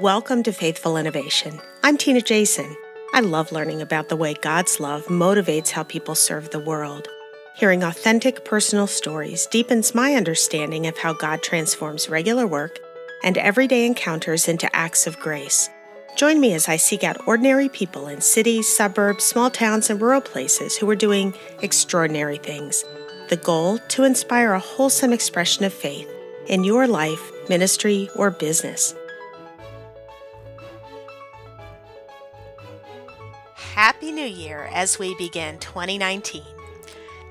Welcome to Faithful Innovation. I'm Tina Jason. I love learning about the way God's love motivates how people serve the world. Hearing authentic personal stories deepens my understanding of how God transforms regular work and everyday encounters into acts of grace. Join me as I seek out ordinary people in cities, suburbs, small towns, and rural places who are doing extraordinary things. The goal to inspire a wholesome expression of faith in your life, ministry, or business. Happy New Year as we begin 2019.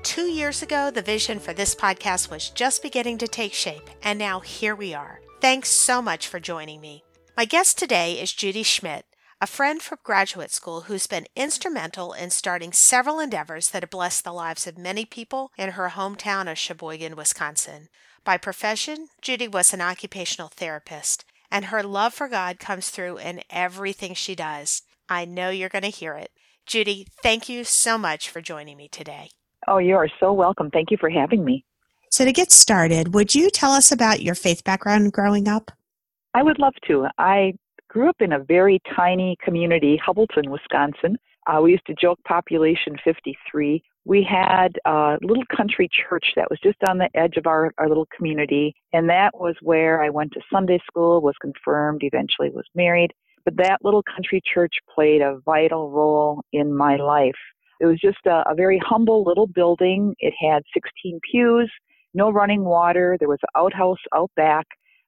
Two years ago, the vision for this podcast was just beginning to take shape, and now here we are. Thanks so much for joining me. My guest today is Judy Schmidt, a friend from graduate school who's been instrumental in starting several endeavors that have blessed the lives of many people in her hometown of Sheboygan, Wisconsin. By profession, Judy was an occupational therapist, and her love for God comes through in everything she does. I know you're going to hear it. Judy, thank you so much for joining me today. Oh, you are so welcome. Thank you for having me. So, to get started, would you tell us about your faith background growing up? I would love to. I grew up in a very tiny community, Hubbleton, Wisconsin. Uh, we used to joke population 53. We had a little country church that was just on the edge of our, our little community, and that was where I went to Sunday school, was confirmed, eventually was married. But that little country church played a vital role in my life. It was just a, a very humble little building. It had 16 pews, no running water. There was an outhouse out back,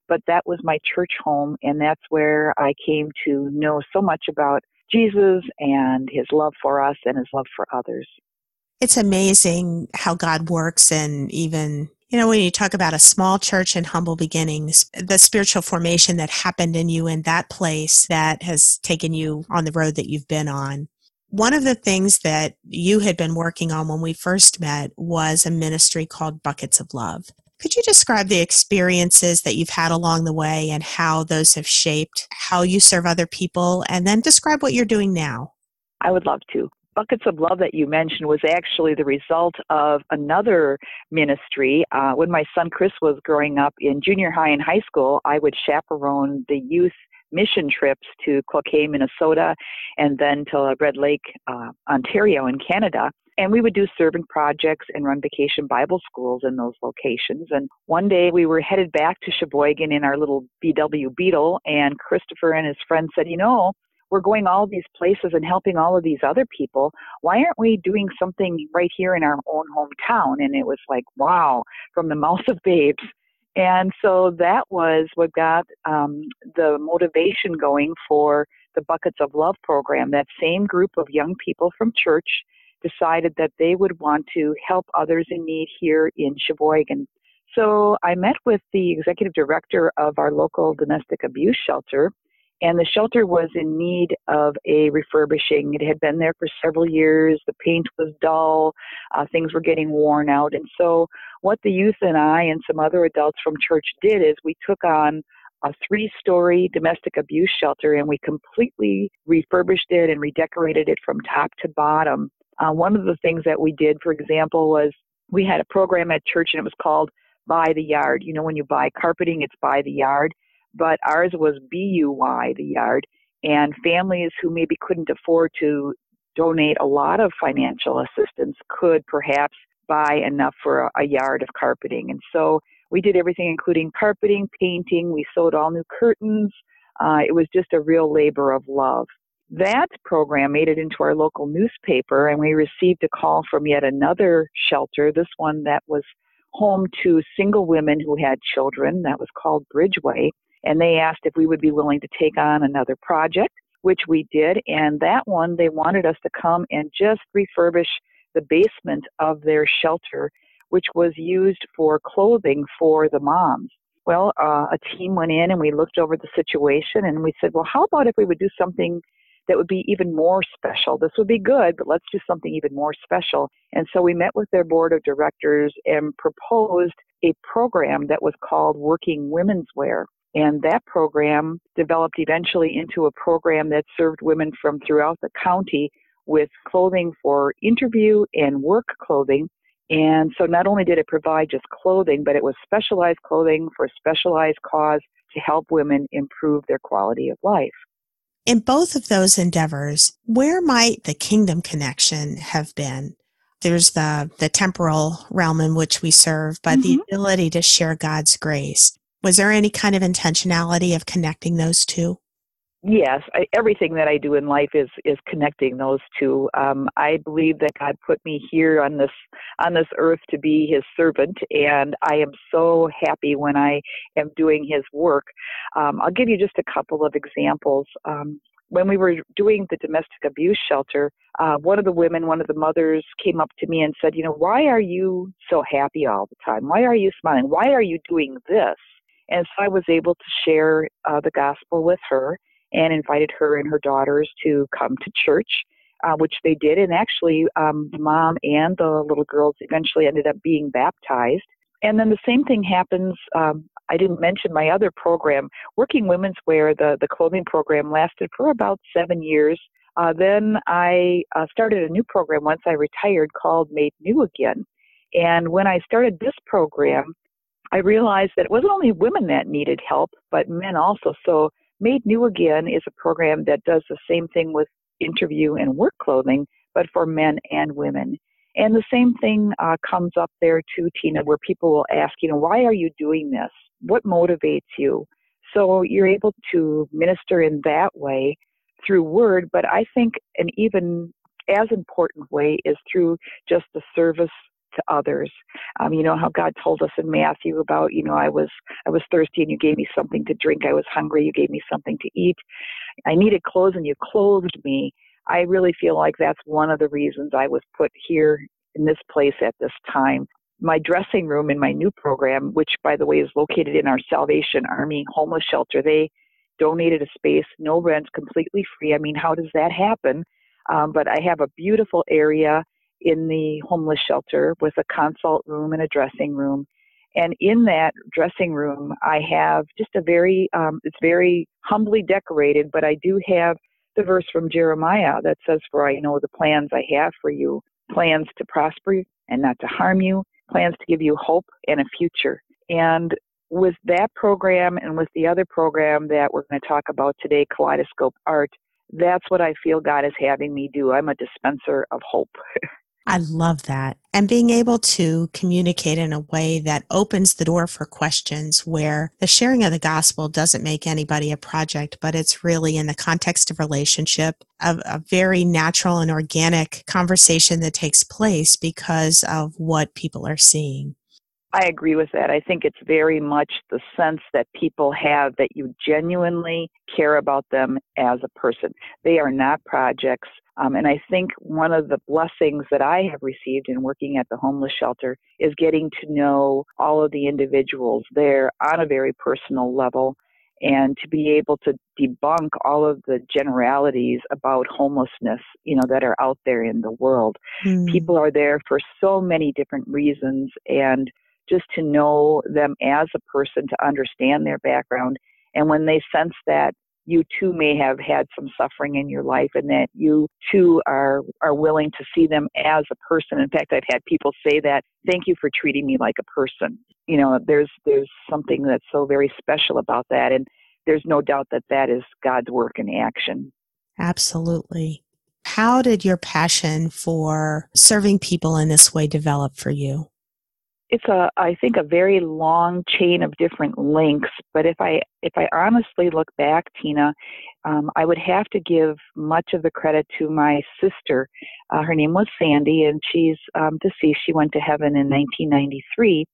but that was my church home, and that's where I came to know so much about Jesus and his love for us and his love for others. It's amazing how God works and even you know, when you talk about a small church and humble beginnings, the spiritual formation that happened in you in that place that has taken you on the road that you've been on. One of the things that you had been working on when we first met was a ministry called Buckets of Love. Could you describe the experiences that you've had along the way and how those have shaped how you serve other people, and then describe what you're doing now? I would love to. Buckets of Love that you mentioned was actually the result of another ministry. Uh, when my son Chris was growing up in junior high and high school, I would chaperone the youth mission trips to Cloquet, Minnesota, and then to Red Lake, uh, Ontario, in Canada. And we would do servant projects and run vacation Bible schools in those locations. And one day we were headed back to Sheboygan in our little VW Beetle, and Christopher and his friend said, You know, we're going all these places and helping all of these other people. Why aren't we doing something right here in our own hometown? And it was like, wow, from the mouth of babes. And so that was what got um, the motivation going for the Buckets of Love program. That same group of young people from church decided that they would want to help others in need here in Sheboygan. So I met with the executive director of our local domestic abuse shelter and the shelter was in need of a refurbishing. It had been there for several years. The paint was dull. Uh, things were getting worn out. And so, what the youth and I and some other adults from church did is we took on a three story domestic abuse shelter and we completely refurbished it and redecorated it from top to bottom. Uh, one of the things that we did, for example, was we had a program at church and it was called Buy the Yard. You know, when you buy carpeting, it's Buy the yard but ours was BUY, the yard, and families who maybe couldn't afford to donate a lot of financial assistance could perhaps buy enough for a, yard of carpeting. And so we did everything, including carpeting, painting. We sewed all new curtains. Uh, it was just a real labor of love. That program made it into our local newspaper, and we received a call from yet another shelter, this one that was home to single women who had children. That was called Bridgeway and they asked if we would be willing to take on another project, which we did. And that one, they wanted us to come and just refurbish the basement of their shelter, which was used for clothing for the moms. Well, uh, a team went in and we looked over the situation and we said, well, how about if we would do something that would be even more special? This would be good, but let's do something even more special. And so we met with their board of directors and proposed a program that was called Working Women's Wear. And that program developed eventually into a program that served women from throughout the county with clothing for interview and work clothing. And so not only did it provide just clothing, but it was specialized clothing for a specialized cause to help women improve their quality of life. In both of those endeavors, where might the kingdom connection have been? There's the, the temporal realm in which we serve, but mm-hmm. the ability to share God's grace. Was there any kind of intentionality of connecting those two? Yes, I, everything that I do in life is is connecting those two. Um, I believe that God put me here on this on this earth to be His servant, and I am so happy when I am doing His work. Um, I'll give you just a couple of examples. Um, when we were doing the domestic abuse shelter, uh, one of the women, one of the mothers, came up to me and said, "You know, why are you so happy all the time? Why are you smiling? Why are you doing this?" And so I was able to share uh, the gospel with her and invited her and her daughters to come to church, uh, which they did. And actually, um, the mom and the little girls eventually ended up being baptized. And then the same thing happens. Um, I didn't mention my other program, Working Women's Wear, the, the clothing program lasted for about seven years. Uh, then I uh, started a new program once I retired called Made New Again. And when I started this program, I realized that it wasn't only women that needed help, but men also. So Made New Again is a program that does the same thing with interview and work clothing, but for men and women. And the same thing uh, comes up there too, Tina, where people will ask, you know, why are you doing this? What motivates you? So you're able to minister in that way through word, but I think an even as important way is through just the service to others. Um, you know how God told us in Matthew about, you know, I was I was thirsty and you gave me something to drink. I was hungry, you gave me something to eat. I needed clothes and you clothed me. I really feel like that's one of the reasons I was put here in this place at this time. My dressing room in my new program, which by the way is located in our Salvation Army homeless shelter, they donated a space, no rent, completely free. I mean, how does that happen? Um, but I have a beautiful area in the homeless shelter with a consult room and a dressing room. And in that dressing room, I have just a very, um, it's very humbly decorated, but I do have the verse from Jeremiah that says, For I know the plans I have for you plans to prosper you and not to harm you, plans to give you hope and a future. And with that program and with the other program that we're going to talk about today, Kaleidoscope Art, that's what I feel God is having me do. I'm a dispenser of hope. I love that. And being able to communicate in a way that opens the door for questions where the sharing of the gospel doesn't make anybody a project, but it's really in the context of relationship, of a very natural and organic conversation that takes place because of what people are seeing. I agree with that. I think it's very much the sense that people have that you genuinely care about them as a person. They are not projects. Um, and I think one of the blessings that I have received in working at the homeless shelter is getting to know all of the individuals there on a very personal level and to be able to debunk all of the generalities about homelessness, you know, that are out there in the world. Mm. People are there for so many different reasons and just to know them as a person, to understand their background. And when they sense that you too may have had some suffering in your life and that you too are are willing to see them as a person. In fact i've had people say that thank you for treating me like a person. You know there's there's something that's so very special about that and there's no doubt that that is god's work in action. Absolutely. How did your passion for serving people in this way develop for you it's a I think a very long chain of different links. But if I if I honestly look back, Tina, um, I would have to give much of the credit to my sister. Uh, her name was Sandy, and she's um, deceased. She went to heaven in 1993.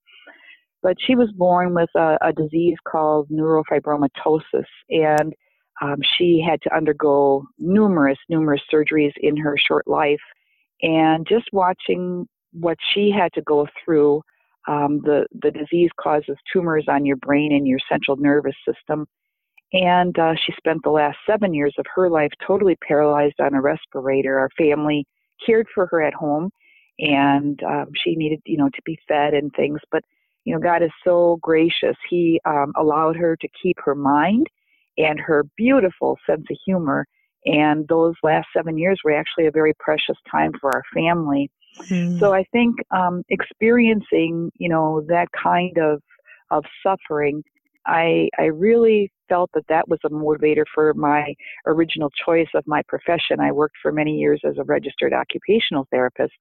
But she was born with a, a disease called neurofibromatosis, and um, she had to undergo numerous, numerous surgeries in her short life. And just watching what she had to go through um, the the disease causes tumors on your brain and your central nervous system. And uh, she spent the last seven years of her life totally paralyzed on a respirator. Our family cared for her at home, and um, she needed, you know, to be fed and things. But you know, God is so gracious. He um, allowed her to keep her mind and her beautiful sense of humor. And those last seven years were actually a very precious time for our family. Mm. So I think um, experiencing, you know, that kind of of suffering I I really felt that that was a motivator for my original choice of my profession. I worked for many years as a registered occupational therapist,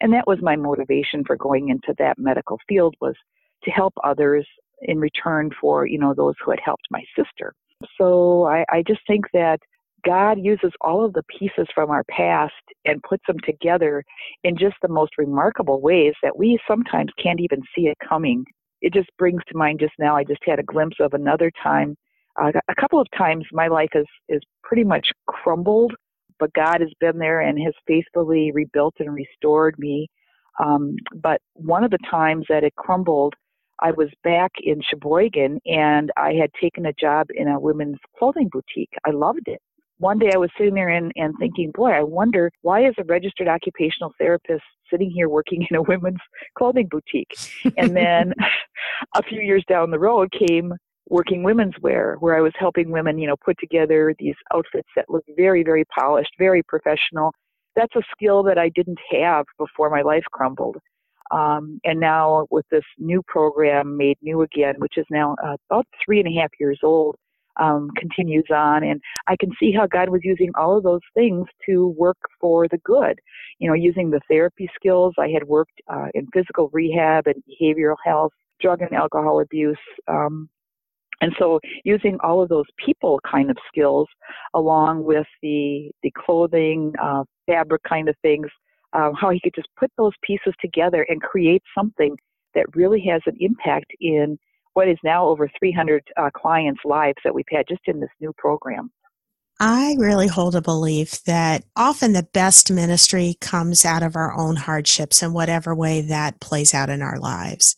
and that was my motivation for going into that medical field was to help others in return for you know those who had helped my sister. So I, I just think that God uses all of the pieces from our past and puts them together in just the most remarkable ways that we sometimes can't even see it coming. It just brings to mind just now, I just had a glimpse of another time. Uh, a couple of times my life is, is pretty much crumbled, but God has been there and has faithfully rebuilt and restored me. Um, but one of the times that it crumbled, I was back in Sheboygan and I had taken a job in a women's clothing boutique. I loved it one day I was sitting there and, and thinking, boy, I wonder why is a registered occupational therapist sitting here working in a women's clothing boutique? And then a few years down the road came working women's wear, where I was helping women, you know, put together these outfits that look very, very polished, very professional. That's a skill that I didn't have before my life crumbled. Um, and now with this new program, Made New Again, which is now uh, about three and a half years old, um, continues on. And I can see how God was using all of those things to work for the good. You know, using the therapy skills. I had worked uh, in physical rehab and behavioral health, drug and alcohol abuse. Um, and so using all of those people kind of skills along with the, the clothing, uh, fabric kind of things, um, how he could just put those pieces together and create something that really has an impact in what is now over 300 uh, clients' lives that we've had just in this new program. I really hold a belief that often the best ministry comes out of our own hardships in whatever way that plays out in our lives.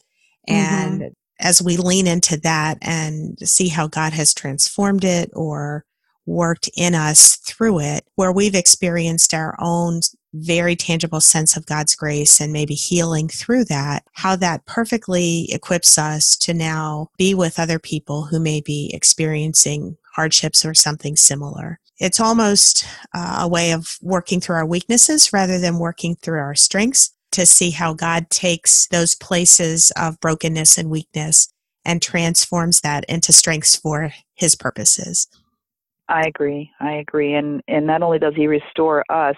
And mm-hmm. as we lean into that and see how God has transformed it or worked in us through it, where we've experienced our own very tangible sense of God's grace and maybe healing through that, how that perfectly equips us to now be with other people who may be experiencing hardships or something similar. It's almost uh, a way of working through our weaknesses rather than working through our strengths to see how God takes those places of brokenness and weakness and transforms that into strengths for his purposes. I agree. I agree. And and not only does he restore us,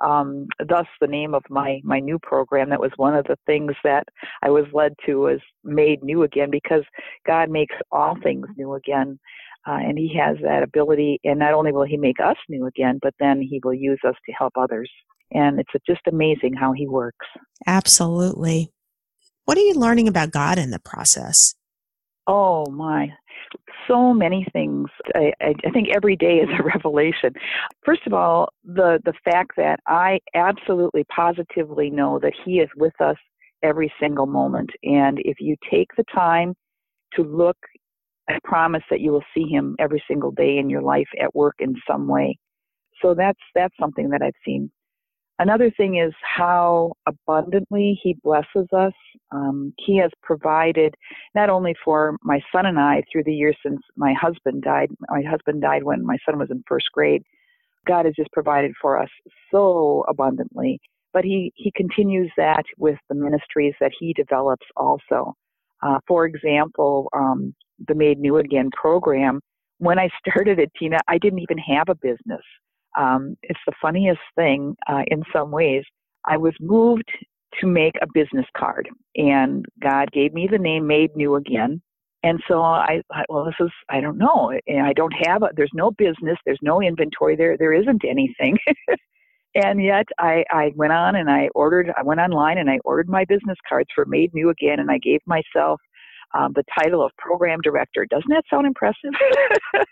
um, thus the name of my my new program. That was one of the things that I was led to was made new again because God makes all things new again. Uh, and he has that ability, and not only will he make us new again, but then he will use us to help others. And it's just amazing how he works. Absolutely. What are you learning about God in the process? Oh my, so many things. I, I, I think every day is a revelation. First of all, the the fact that I absolutely positively know that He is with us every single moment, and if you take the time to look, I promise that you will see Him every single day in your life at work in some way. So that's that's something that I've seen. Another thing is how abundantly he blesses us. Um, he has provided not only for my son and I through the years since my husband died. My husband died when my son was in first grade. God has just provided for us so abundantly. But he, he continues that with the ministries that he develops also. Uh, for example, um, the Made New Again program, when I started it, Tina, I didn't even have a business. Um, it's the funniest thing uh, in some ways. I was moved to make a business card, and God gave me the name Made New Again. And so I thought, well, this is, I don't know. I don't have, a, there's no business, there's no inventory there, there isn't anything. and yet I, I went on and I ordered, I went online and I ordered my business cards for Made New Again, and I gave myself um, the title of program director. Doesn't that sound impressive?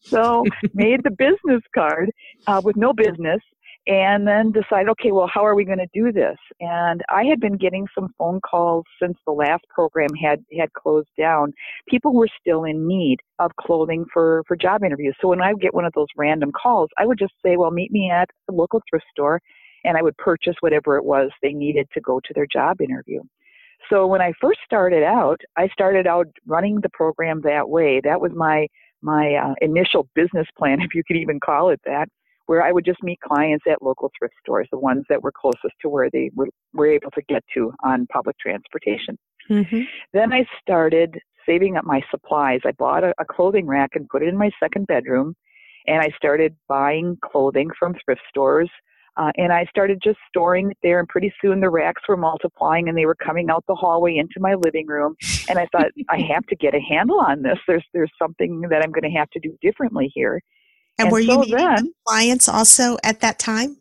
So made the business card uh, with no business and then decided, okay, well, how are we going to do this? And I had been getting some phone calls since the last program had had closed down. People were still in need of clothing for for job interviews. So when I would get one of those random calls, I would just say, well, meet me at the local thrift store, and I would purchase whatever it was they needed to go to their job interview. So when I first started out, I started out running the program that way. That was my my uh, initial business plan, if you could even call it that, where I would just meet clients at local thrift stores, the ones that were closest to where they were, were able to get to on public transportation. Mm-hmm. Then I started saving up my supplies. I bought a, a clothing rack and put it in my second bedroom, and I started buying clothing from thrift stores. Uh, and I started just storing it there, and pretty soon the racks were multiplying, and they were coming out the hallway into my living room. And I thought, I have to get a handle on this. There's there's something that I'm going to have to do differently here. And, and were so you meeting clients also at that time?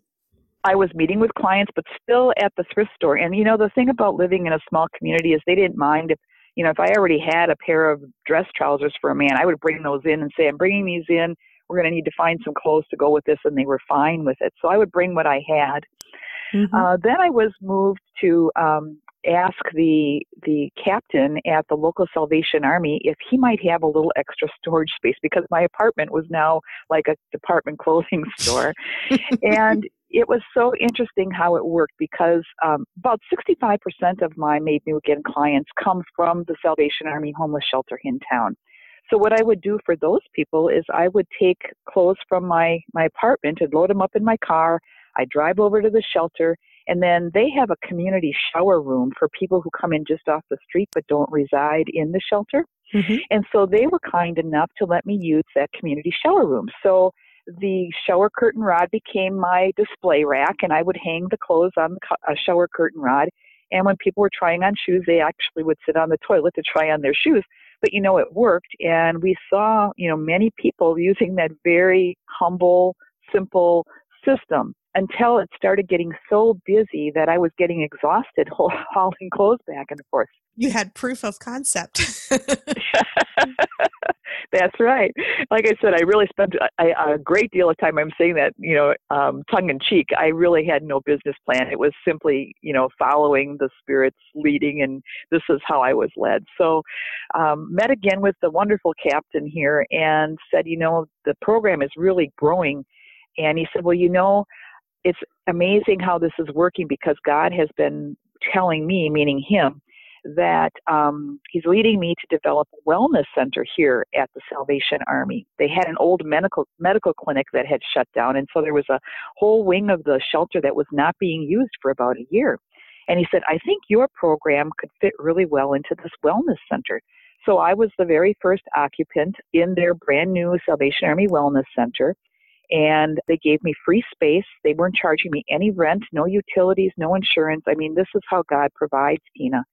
I was meeting with clients, but still at the thrift store. And you know, the thing about living in a small community is they didn't mind if you know if I already had a pair of dress trousers for a man, I would bring those in and say, "I'm bringing these in. We're going to need to find some clothes to go with this," and they were fine with it. So I would bring what I had. Mm-hmm. Uh, then I was moved to um, ask the the captain at the local Salvation Army if he might have a little extra storage space because my apartment was now like a department clothing store, and it was so interesting how it worked because um, about 65% of my Made New Again clients come from the Salvation Army homeless shelter in town. So what I would do for those people is I would take clothes from my my apartment and load them up in my car. I drive over to the shelter and then they have a community shower room for people who come in just off the street but don't reside in the shelter. Mm-hmm. And so they were kind enough to let me use that community shower room. So the shower curtain rod became my display rack, and I would hang the clothes on the shower curtain rod. And when people were trying on shoes, they actually would sit on the toilet to try on their shoes. But you know, it worked, and we saw you know many people using that very humble, simple system until it started getting so busy that I was getting exhausted hauling clothes back and forth. You had proof of concept. That's right. Like I said, I really spent a, a, great deal of time. I'm saying that, you know, um, tongue in cheek. I really had no business plan. It was simply, you know, following the Spirit's leading, and this is how I was led. So, um, met again with the wonderful captain here and said, you know, the program is really growing. And he said, well, you know, it's amazing how this is working because God has been telling me, meaning him, that um, he's leading me to develop a wellness center here at the Salvation Army. They had an old medical medical clinic that had shut down, and so there was a whole wing of the shelter that was not being used for about a year. And he said, I think your program could fit really well into this wellness center. So I was the very first occupant in their brand new Salvation Army Wellness Center and they gave me free space. They weren't charging me any rent, no utilities, no insurance. I mean, this is how God provides, Tina.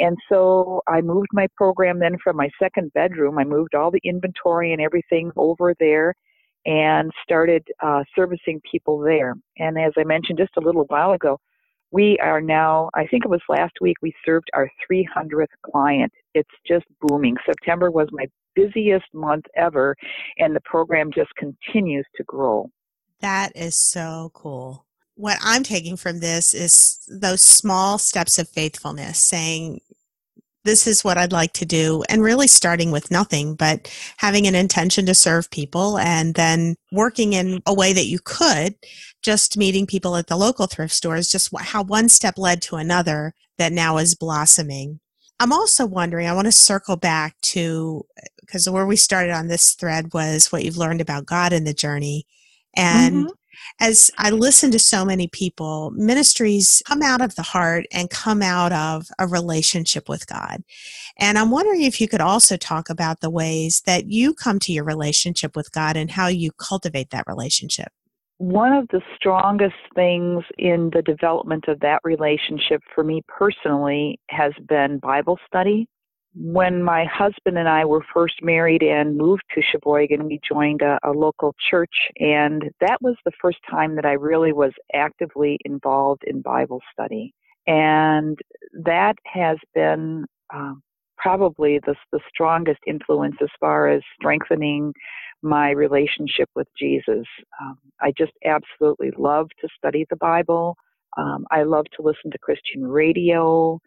And so I moved my program then from my second bedroom. I moved all the inventory and everything over there and started uh, servicing people there. And as I mentioned just a little while ago, we are now, I think it was last week, we served our 300th client. It's just booming. September was my busiest month ever, and the program just continues to grow. That is so cool. What I'm taking from this is those small steps of faithfulness, saying, this is what I'd like to do, and really starting with nothing, but having an intention to serve people and then working in a way that you could, just meeting people at the local thrift stores, just how one step led to another that now is blossoming. I'm also wondering, I want to circle back to because where we started on this thread was what you've learned about God in the journey. And mm-hmm. As I listen to so many people, ministries come out of the heart and come out of a relationship with God. And I'm wondering if you could also talk about the ways that you come to your relationship with God and how you cultivate that relationship one of the strongest things in the development of that relationship for me personally has been Bible study. When my husband and I were first married and moved to Sheboygan, we joined a, a local church, and that was the first time that I really was actively involved in Bible study. And that has been um, probably the, the strongest influence as far as strengthening my relationship with Jesus. Um, I just absolutely love to study the Bible. Um, I love to listen to Christian radio.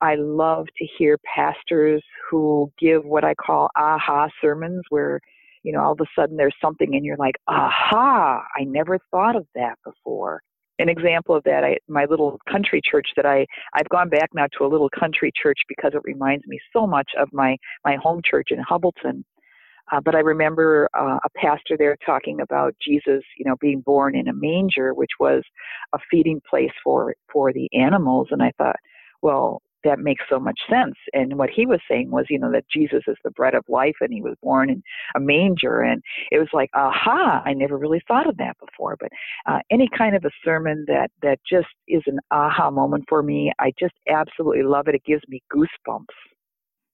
I love to hear pastors who give what I call aha sermons, where you know all of a sudden there's something and you're like, aha, I never thought of that before. An example of that, I, my little country church that I I've gone back now to a little country church because it reminds me so much of my my home church in Hubbleton. Uh, but I remember uh, a pastor there talking about Jesus, you know, being born in a manger, which was a feeding place for for the animals. And I thought, well, that makes so much sense. And what he was saying was, you know, that Jesus is the bread of life and he was born in a manger. And it was like, aha, I never really thought of that before. But uh, any kind of a sermon that, that just is an aha moment for me, I just absolutely love it. It gives me goosebumps.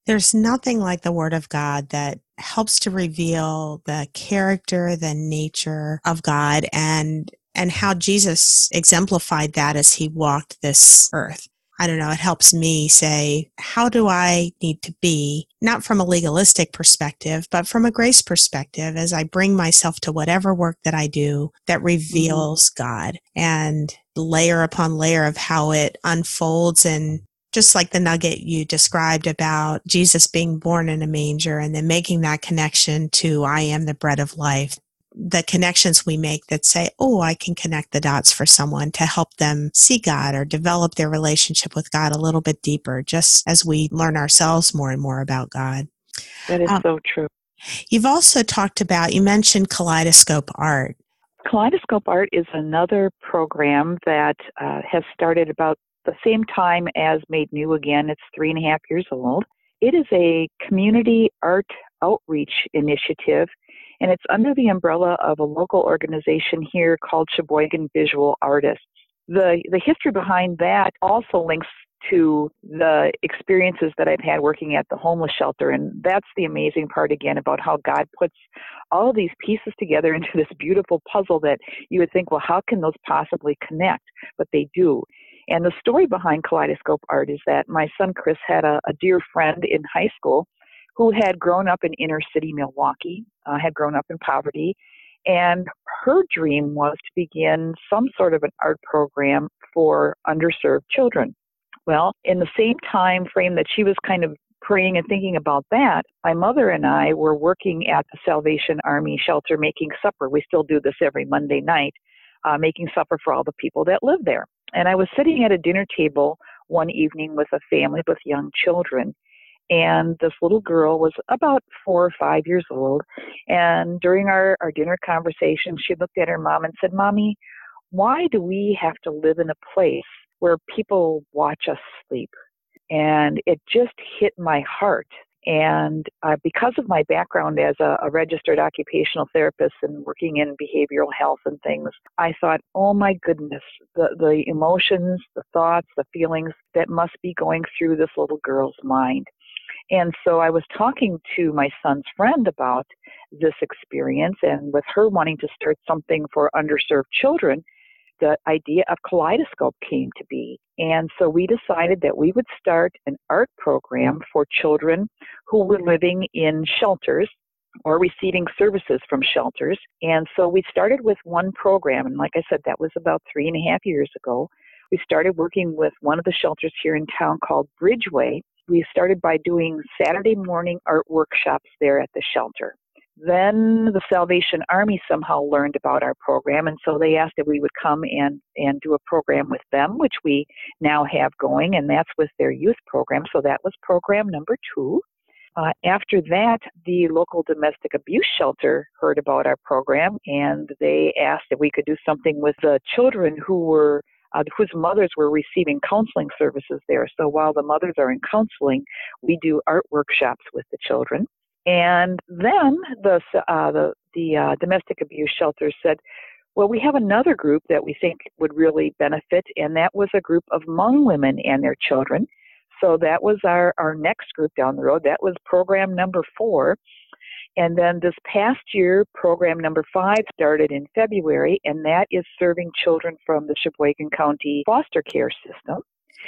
There's nothing like the Word of God that helps to reveal the character, the nature of God, and and how Jesus exemplified that as he walked this earth. I don't know, it helps me say, how do I need to be, not from a legalistic perspective, but from a grace perspective as I bring myself to whatever work that I do that mm-hmm. reveals mm-hmm. God and layer upon layer of how it unfolds and just like the nugget you described about Jesus being born in a manger and then making that connection to I am the bread of life the connections we make that say, oh, I can connect the dots for someone to help them see God or develop their relationship with God a little bit deeper, just as we learn ourselves more and more about God. That is um, so true. You've also talked about, you mentioned Kaleidoscope Art. Kaleidoscope Art is another program that uh, has started about the same time as Made New Again. It's three and a half years old. It is a community art outreach initiative and it's under the umbrella of a local organization here called Sheboygan Visual Artists. The, the history behind that also links to the experiences that I've had working at the homeless shelter. And that's the amazing part again about how God puts all these pieces together into this beautiful puzzle that you would think, well, how can those possibly connect? But they do. And the story behind Kaleidoscope Art is that my son Chris had a, a dear friend in high school who had grown up in inner city Milwaukee, uh, had grown up in poverty, and her dream was to begin some sort of an art program for underserved children. Well, in the same time frame that she was kind of praying and thinking about that, my mother and I were working at the Salvation Army shelter making supper. We still do this every Monday night, uh, making supper for all the people that live there. And I was sitting at a dinner table one evening with a family with young children, and this little girl was about four or five years old. And during our, our dinner conversation, she looked at her mom and said, Mommy, why do we have to live in a place where people watch us sleep? And it just hit my heart. And uh, because of my background as a, a, registered occupational therapist and working in behavioral health and things, I thought, oh my goodness, the, the emotions, the thoughts, the feelings that must be going through this little girl's mind. And so I was talking to my son's friend about this experience, and with her wanting to start something for underserved children, the idea of Kaleidoscope came to be. And so we decided that we would start an art program for children who were living in shelters or receiving services from shelters. And so we started with one program, and like I said, that was about three and a half years ago. We started working with one of the shelters here in town called Bridgeway, we started by doing Saturday morning art workshops there at the shelter. Then the Salvation Army somehow learned about our program, and so they asked if we would come and, and do a program with them, which we now have going, and that's with their youth program. So that was program number two. Uh, after that, the local domestic abuse shelter heard about our program, and they asked if we could do something with the children who were uh, whose mothers were receiving counseling services there. So while the mothers are in counseling, we do art workshops with the children. And then the uh, the, the uh, domestic abuse shelter said, well, we have another group that we think would really benefit, and that was a group of Hmong women and their children. So that was our, our next group down the road. That was program number four. And then this past year, program number five started in February, and that is serving children from the Sheboygan County foster care system.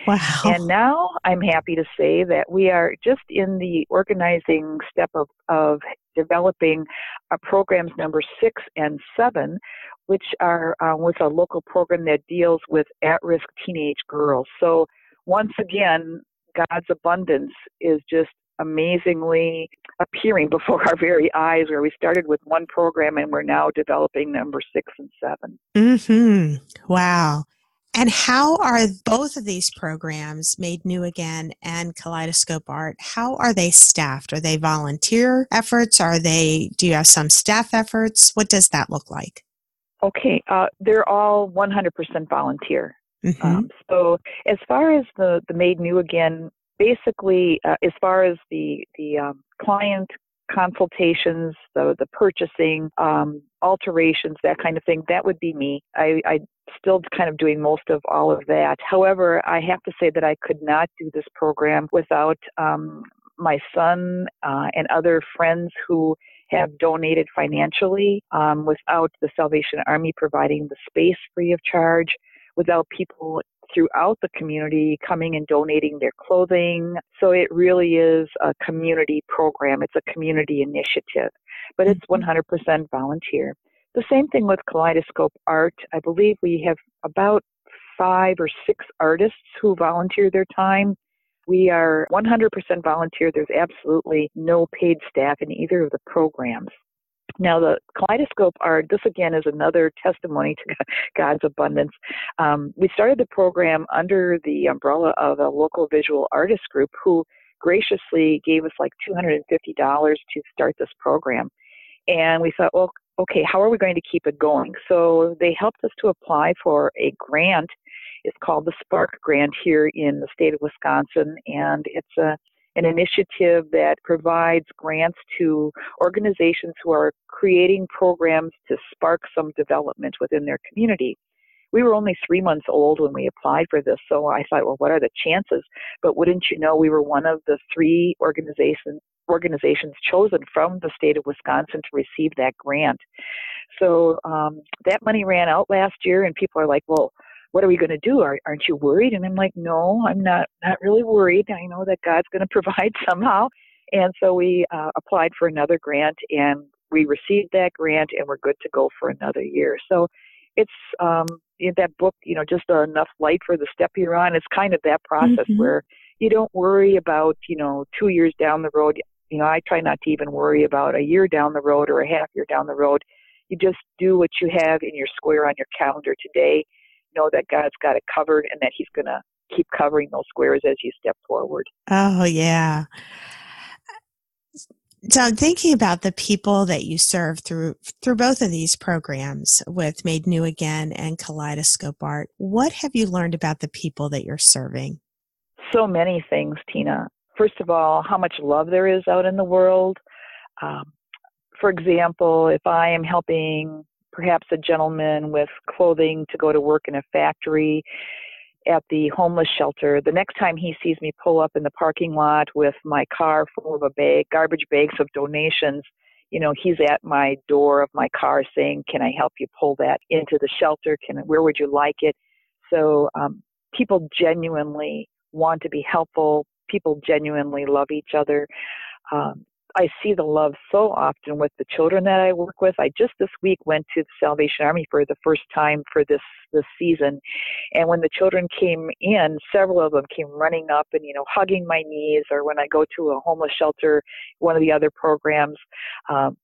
Wow. And now I'm happy to say that we are just in the organizing step of, of developing uh, programs number six and seven, which are uh, with a local program that deals with at risk teenage girls. So, once again, God's abundance is just amazingly appearing before our very eyes where we started with one program and we're now developing number six and 7 Mm-hmm. Wow. And how are both of these programs, Made New Again and Kaleidoscope Art, how are they staffed? Are they volunteer efforts? Are they, do you have some staff efforts? What does that look like? Okay, uh, they're all 100% volunteer. Mm-hmm. Um, so as far as the, the Made New Again, basically, uh, as far as the, the um, client consultations, the, the purchasing, um, alterations, that kind of thing, that would be me. I, I still kind of doing most of all of that. However, I have to say that I could not do this program without um, my son uh, and other friends who have donated financially um, without the Salvation Army providing the space free of charge, without people throughout the community coming and donating their clothing. So it really is a community program. It's a community initiative, but it's 100% mm-hmm. volunteer. The same thing with Kaleidoscope Art. I believe we have about five or six artists who volunteer their time. We are 100% volunteer. There's absolutely no paid staff in either of the programs. Now, the kaleidoscope art, this again is another testimony to God's abundance. Um, we started the program under the umbrella of a local visual artist group who graciously gave us like $250 to start this program. And we thought, well, okay, how are we going to keep it going? So they helped us to apply for a grant. It's called the Spark Grant here in the state of Wisconsin, and it's a an initiative that provides grants to organizations who are creating programs to spark some development within their community. We were only three months old when we applied for this, so I thought, well, what are the chances? But wouldn't you know, we were one of the three organizations organizations chosen from the state of Wisconsin to receive that grant. So um, that money ran out last year, and people are like, well, what are we going to do? Are, aren't you worried? And I'm like, no, I'm not, not really worried. I know that God's going to provide somehow. And so we uh, applied for another grant and we received that grant and we're good to go for another year. So it's um, in that book, you know, just enough light for the step you're on. It's kind of that process mm-hmm. where you don't worry about, you know, two years down the road you know, I try not to even worry about a year down the road or a half year down the road. You just do what you have in your square on your calendar today. Know that God's got it covered and that He's going to keep covering those squares as you step forward. Oh, yeah. So I'm thinking about the people that you serve through through both of these programs with Made New Again and Kaleidoscope Art. What have you learned about the people that you're serving? So many things, Tina first of all, how much love there is out in the world. Um, for example, if I am helping perhaps a gentleman with clothing to go to work in a factory at the homeless shelter, the next time he sees me pull up in the parking lot with my car full of a bag, garbage bags of donations, you know, he's at my door of my car saying, "Can I help you pull that into the shelter? Can where would you like it?" So um, people genuinely want to be helpful people genuinely love each other. Um, I see the love so often with the children that I work with. I just this week went to the Salvation Army for the first time for this this season, and when the children came in, several of them came running up and you know hugging my knees. Or when I go to a homeless shelter, one of the other programs, um,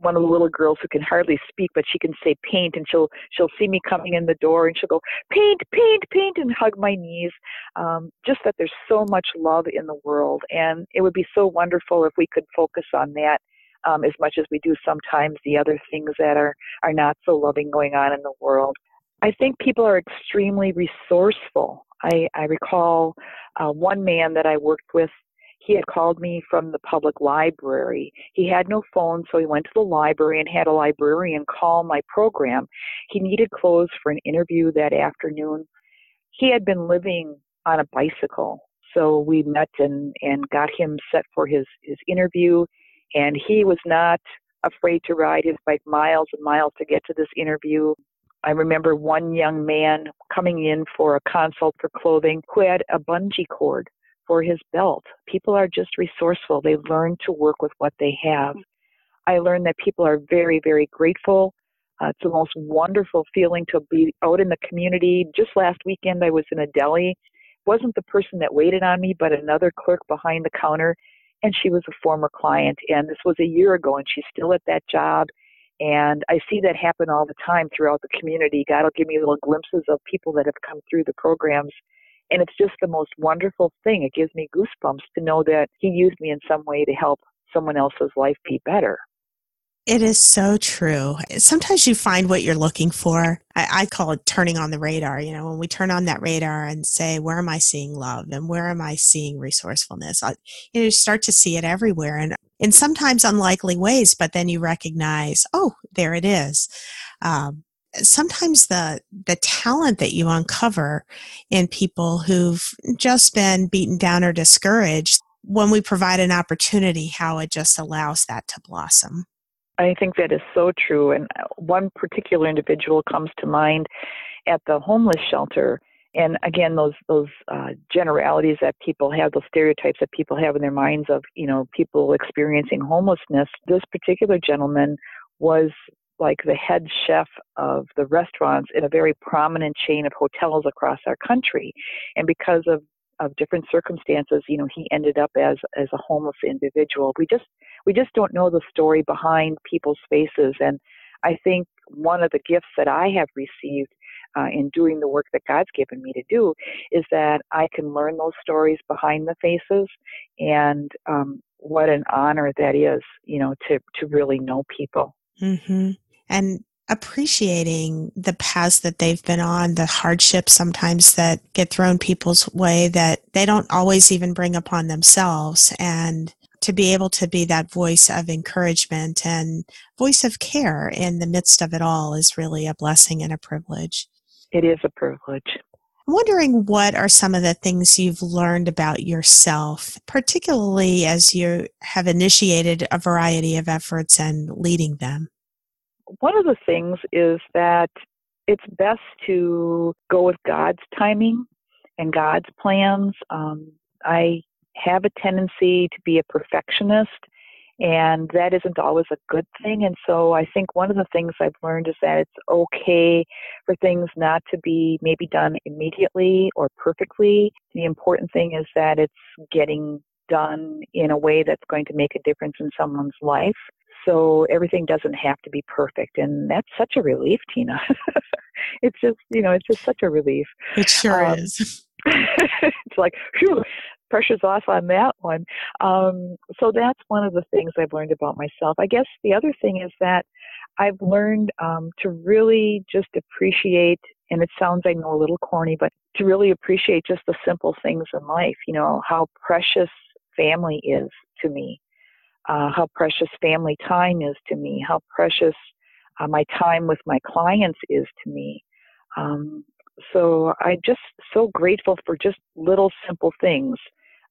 one of the little girls who can hardly speak, but she can say paint, and she'll she'll see me coming in the door, and she'll go paint, paint, paint, and hug my knees. Um, just that there's so much love in the world, and it would be so wonderful if we could focus on that um, as much as we do sometimes the other things that are are not so loving going on in the world. I think people are extremely resourceful. I, I recall uh, one man that I worked with he had called me from the public library. He had no phone, so he went to the library and had a librarian call my program. He needed clothes for an interview that afternoon. He had been living on a bicycle, so we met and, and got him set for his, his interview. And he was not afraid to ride his bike miles and miles to get to this interview. I remember one young man coming in for a consult for clothing who had a bungee cord for his belt. People are just resourceful. They learn to work with what they have. I learned that people are very, very grateful. Uh, it's the most wonderful feeling to be out in the community. Just last weekend, I was in a deli. It wasn't the person that waited on me, but another clerk behind the counter, and she was a former client. And this was a year ago, and she's still at that job. And I see that happen all the time throughout the community. God will give me little glimpses of people that have come through the programs and it's just the most wonderful thing. It gives me goosebumps to know that He used me in some way to help someone else's life be better. It is so true. Sometimes you find what you're looking for. I, I, call it turning on the radar. You know, when we turn on that radar and say, where am I seeing love and where am I seeing resourcefulness? I, you know, you start to see it everywhere and in sometimes unlikely ways, but then you recognize, oh, there it is. Um, sometimes the the talent that you uncover in people who've just been beaten down or discouraged when we provide an opportunity how it just allows that to blossom I think that is so true. And uh, one particular individual comes to mind at the homeless shelter. And again, those those uh, generalities that people have, those stereotypes that people have in their minds of you know people experiencing homelessness. This particular gentleman was like the head chef of the restaurants in a very prominent chain of hotels across our country, and because of of different circumstances, you know, he ended up as as a homeless individual. We just we just don't know the story behind people's faces, and I think one of the gifts that I have received uh, in doing the work that God's given me to do is that I can learn those stories behind the faces, and um, what an honor that is, you know, to to really know people. Mm-hmm. And appreciating the paths that they've been on, the hardships sometimes that get thrown people's way that they don't always even bring upon themselves. And to be able to be that voice of encouragement and voice of care in the midst of it all is really a blessing and a privilege. It is a privilege. I'm wondering what are some of the things you've learned about yourself, particularly as you have initiated a variety of efforts and leading them? One of the things is that it's best to go with God's timing and God's plans. Um, I have a tendency to be a perfectionist, and that isn't always a good thing. And so I think one of the things I've learned is that it's okay for things not to be maybe done immediately or perfectly. The important thing is that it's getting done in a way that's going to make a difference in someone's life so everything doesn't have to be perfect and that's such a relief tina. It's just you know it's just such a relief. It sure um, is. it's like phew pressure's off on that one. Um, so that's one of the things i've learned about myself. I guess the other thing is that i've learned um, to really just appreciate and it sounds i know a little corny but to really appreciate just the simple things in life you know how precious family is to me uh, how precious family time is to me, how precious uh, my time with my clients is to me. Um, so I'm just so grateful for just little simple things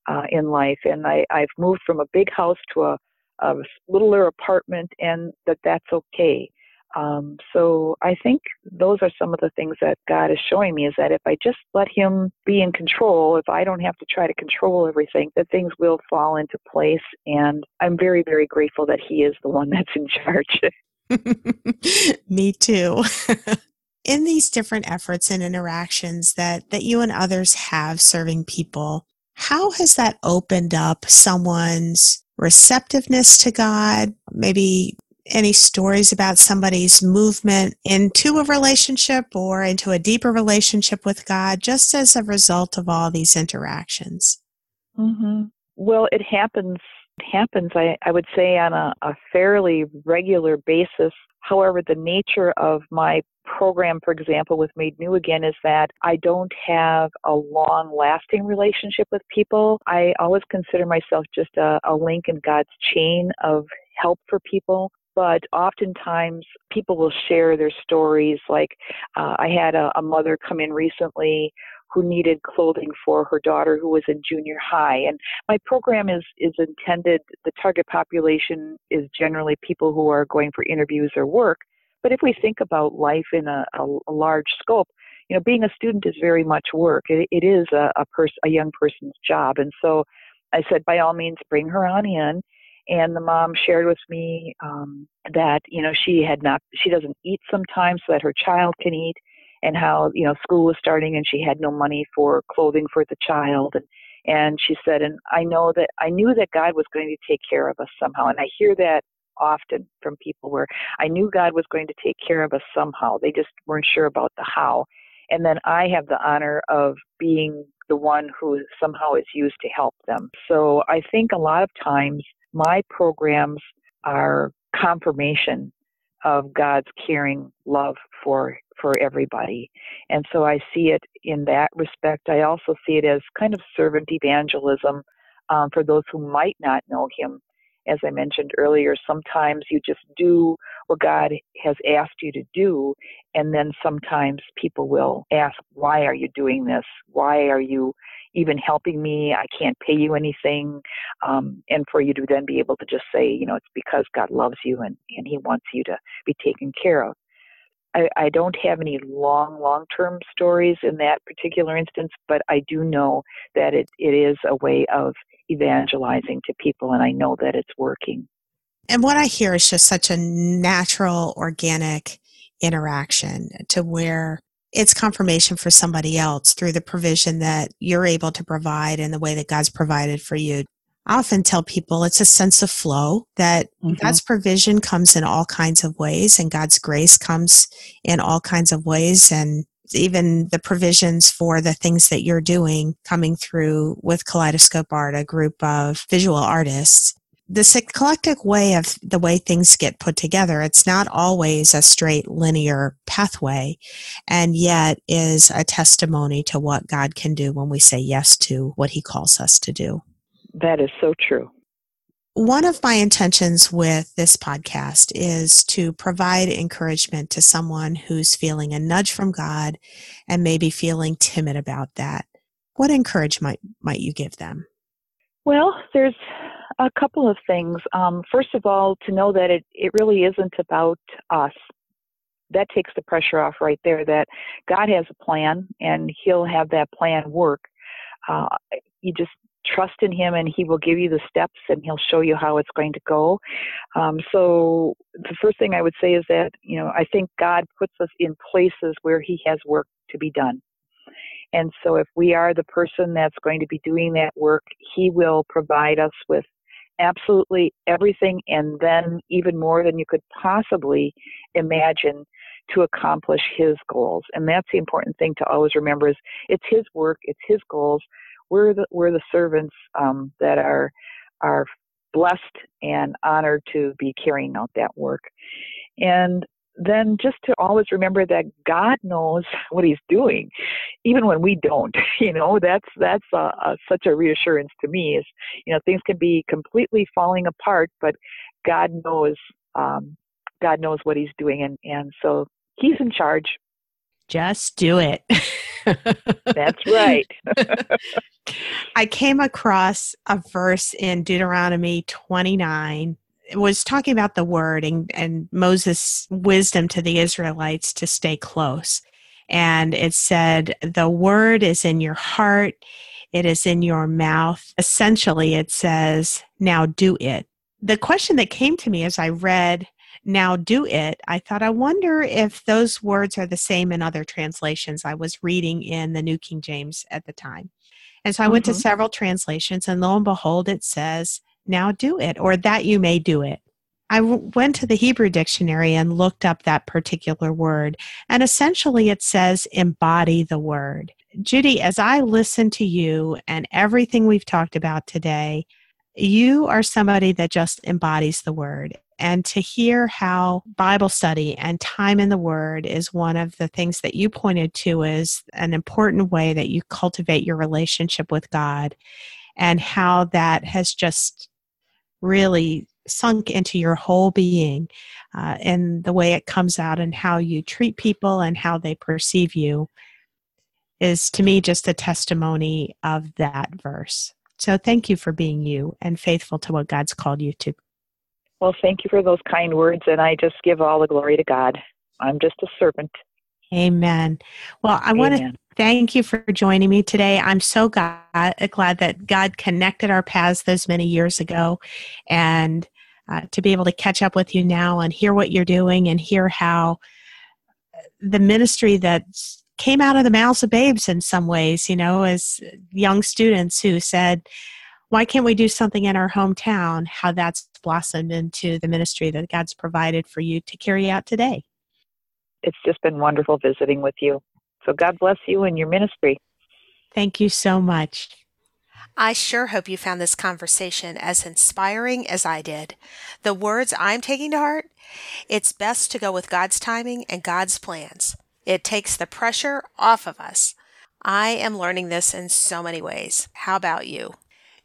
uh, in life. And I, I've moved from a big house to a, a littler apartment, and that that's okay. Um, so I think those are some of the things that God is showing me is that if I just let Him be in control, if I don't have to try to control everything, that things will fall into place. And I'm very, very grateful that He is the one that's in charge. me too. in these different efforts and interactions that, that you and others have serving people, how has that opened up someone's receptiveness to God, maybe any stories about somebody's movement into a relationship or into a deeper relationship with God just as a result of all these interactions? Mm-hmm. Well, it happens. It happens. I, I would say on a, a fairly regular basis. However, the nature of my program, for example, with Made New Again, is that I don't have a long lasting relationship with people. I always consider myself just a, a link in God's chain of help for people but oftentimes people will share their stories. Like uh, I had a, a mother come in recently who needed clothing for her daughter who was in junior high. And my program is, is intended, the target population is generally people who are going for interviews or work. But if we think about life in a, a, a large scope, you know, being a student is very much work. It, it is a, a person, a young person's job. And so I said, by all means, bring her on in and the mom shared with me um, that you know she had not she doesn't eat sometimes so that her child can eat and how you know school was starting and she had no money for clothing for the child. And and she said and i know that i knew that god was going to take care of us somehow. And i hear that often from people where i knew god was going to take care of us somehow. They just weren't sure about the how. And then i have the honor of being the one who somehow is used to help them. So i think a lot of times my programs are confirmation of God's caring love for for everybody. And so I see it in that respect. I also see it as kind of servant evangelism um, for those who might not know Him. As I mentioned earlier, sometimes you just do what God has asked you to do, and then sometimes people will ask, Why are you doing this? Why are you even helping me. I can't pay you anything. Um, and for you to then be able to just say, you know, it's because God loves you and, and He wants you to be taken care of. I, I don't have any long, long term stories in that particular instance, but I do know that it, it is a way of evangelizing to people, and I know that it's working. And what I hear is just such a natural, organic interaction to where it's confirmation for somebody else through the provision that you're able to provide and the way that God's provided for you. I often tell people it's a sense of flow that mm-hmm. God's provision comes in all kinds of ways and God's grace comes in all kinds of ways and even the provisions for the things that you're doing coming through with Kaleidoscope Art, a group of visual artists this eclectic way of the way things get put together, it's not always a straight linear pathway, and yet is a testimony to what God can do when we say yes to what He calls us to do. That is so true. One of my intentions with this podcast is to provide encouragement to someone who's feeling a nudge from God and maybe feeling timid about that. What encouragement might you give them? Well, there's a couple of things. Um, first of all, to know that it, it really isn't about us. That takes the pressure off right there, that God has a plan and He'll have that plan work. Uh, you just trust in Him and He will give you the steps and He'll show you how it's going to go. Um, so, the first thing I would say is that, you know, I think God puts us in places where He has work to be done. And so, if we are the person that's going to be doing that work, He will provide us with absolutely everything and then even more than you could possibly imagine to accomplish his goals. And that's the important thing to always remember is it's his work, it's his goals. We're the we're the servants um, that are are blessed and honored to be carrying out that work. And then just to always remember that God knows what He's doing, even when we don't. You know, that's that's a, a, such a reassurance to me. Is you know things can be completely falling apart, but God knows um, God knows what He's doing, and and so He's in charge. Just do it. that's right. I came across a verse in Deuteronomy 29 was talking about the word and, and Moses' wisdom to the Israelites to stay close. And it said, The word is in your heart, it is in your mouth. Essentially, it says, Now do it. The question that came to me as I read, Now do it, I thought, I wonder if those words are the same in other translations. I was reading in the New King James at the time. And so I mm-hmm. went to mm-hmm. several translations, and lo and behold, it says, now do it, or that you may do it. I went to the Hebrew dictionary and looked up that particular word, and essentially it says embody the word. Judy, as I listen to you and everything we've talked about today, you are somebody that just embodies the word. And to hear how Bible study and time in the Word is one of the things that you pointed to as an important way that you cultivate your relationship with God, and how that has just really sunk into your whole being uh, and the way it comes out and how you treat people and how they perceive you is to me just a testimony of that verse. So thank you for being you and faithful to what God's called you to. Well, thank you for those kind words, and I just give all the glory to God. I'm just a servant. Amen. Well, I want to thank you for joining me today. I'm so glad, that God connected our paths those many years ago and uh, to be able to catch up with you now and hear what you're doing and hear how the ministry that came out of the mouths of babes in some ways, you know, as young students who said, why can't we do something in our hometown? How that's blossomed into the ministry that God's provided for you to carry out today it's just been wonderful visiting with you. So God bless you and your ministry. Thank you so much. I sure hope you found this conversation as inspiring as I did. The words I'm taking to heart it's best to go with God's timing and God's plans. It takes the pressure off of us. I am learning this in so many ways. How about you?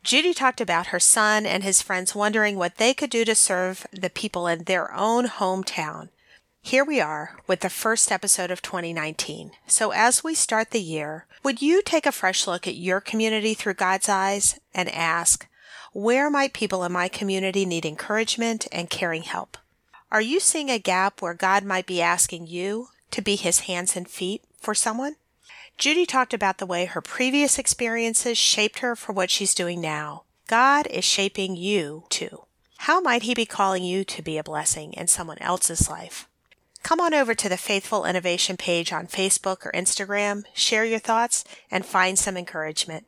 Judy talked about her son and his friends wondering what they could do to serve the people in their own hometown. Here we are with the first episode of 2019. So, as we start the year, would you take a fresh look at your community through God's eyes and ask, where might people in my community need encouragement and caring help? Are you seeing a gap where God might be asking you to be his hands and feet for someone? Judy talked about the way her previous experiences shaped her for what she's doing now. God is shaping you too. How might he be calling you to be a blessing in someone else's life? Come on over to the Faithful Innovation page on Facebook or Instagram, share your thoughts, and find some encouragement.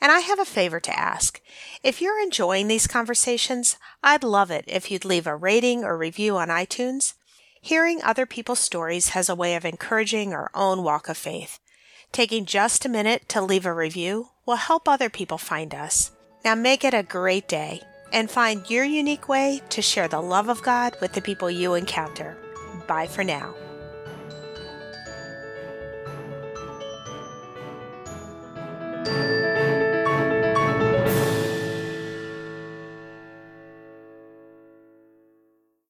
And I have a favor to ask. If you're enjoying these conversations, I'd love it if you'd leave a rating or review on iTunes. Hearing other people's stories has a way of encouraging our own walk of faith. Taking just a minute to leave a review will help other people find us. Now make it a great day and find your unique way to share the love of God with the people you encounter. Bye for now.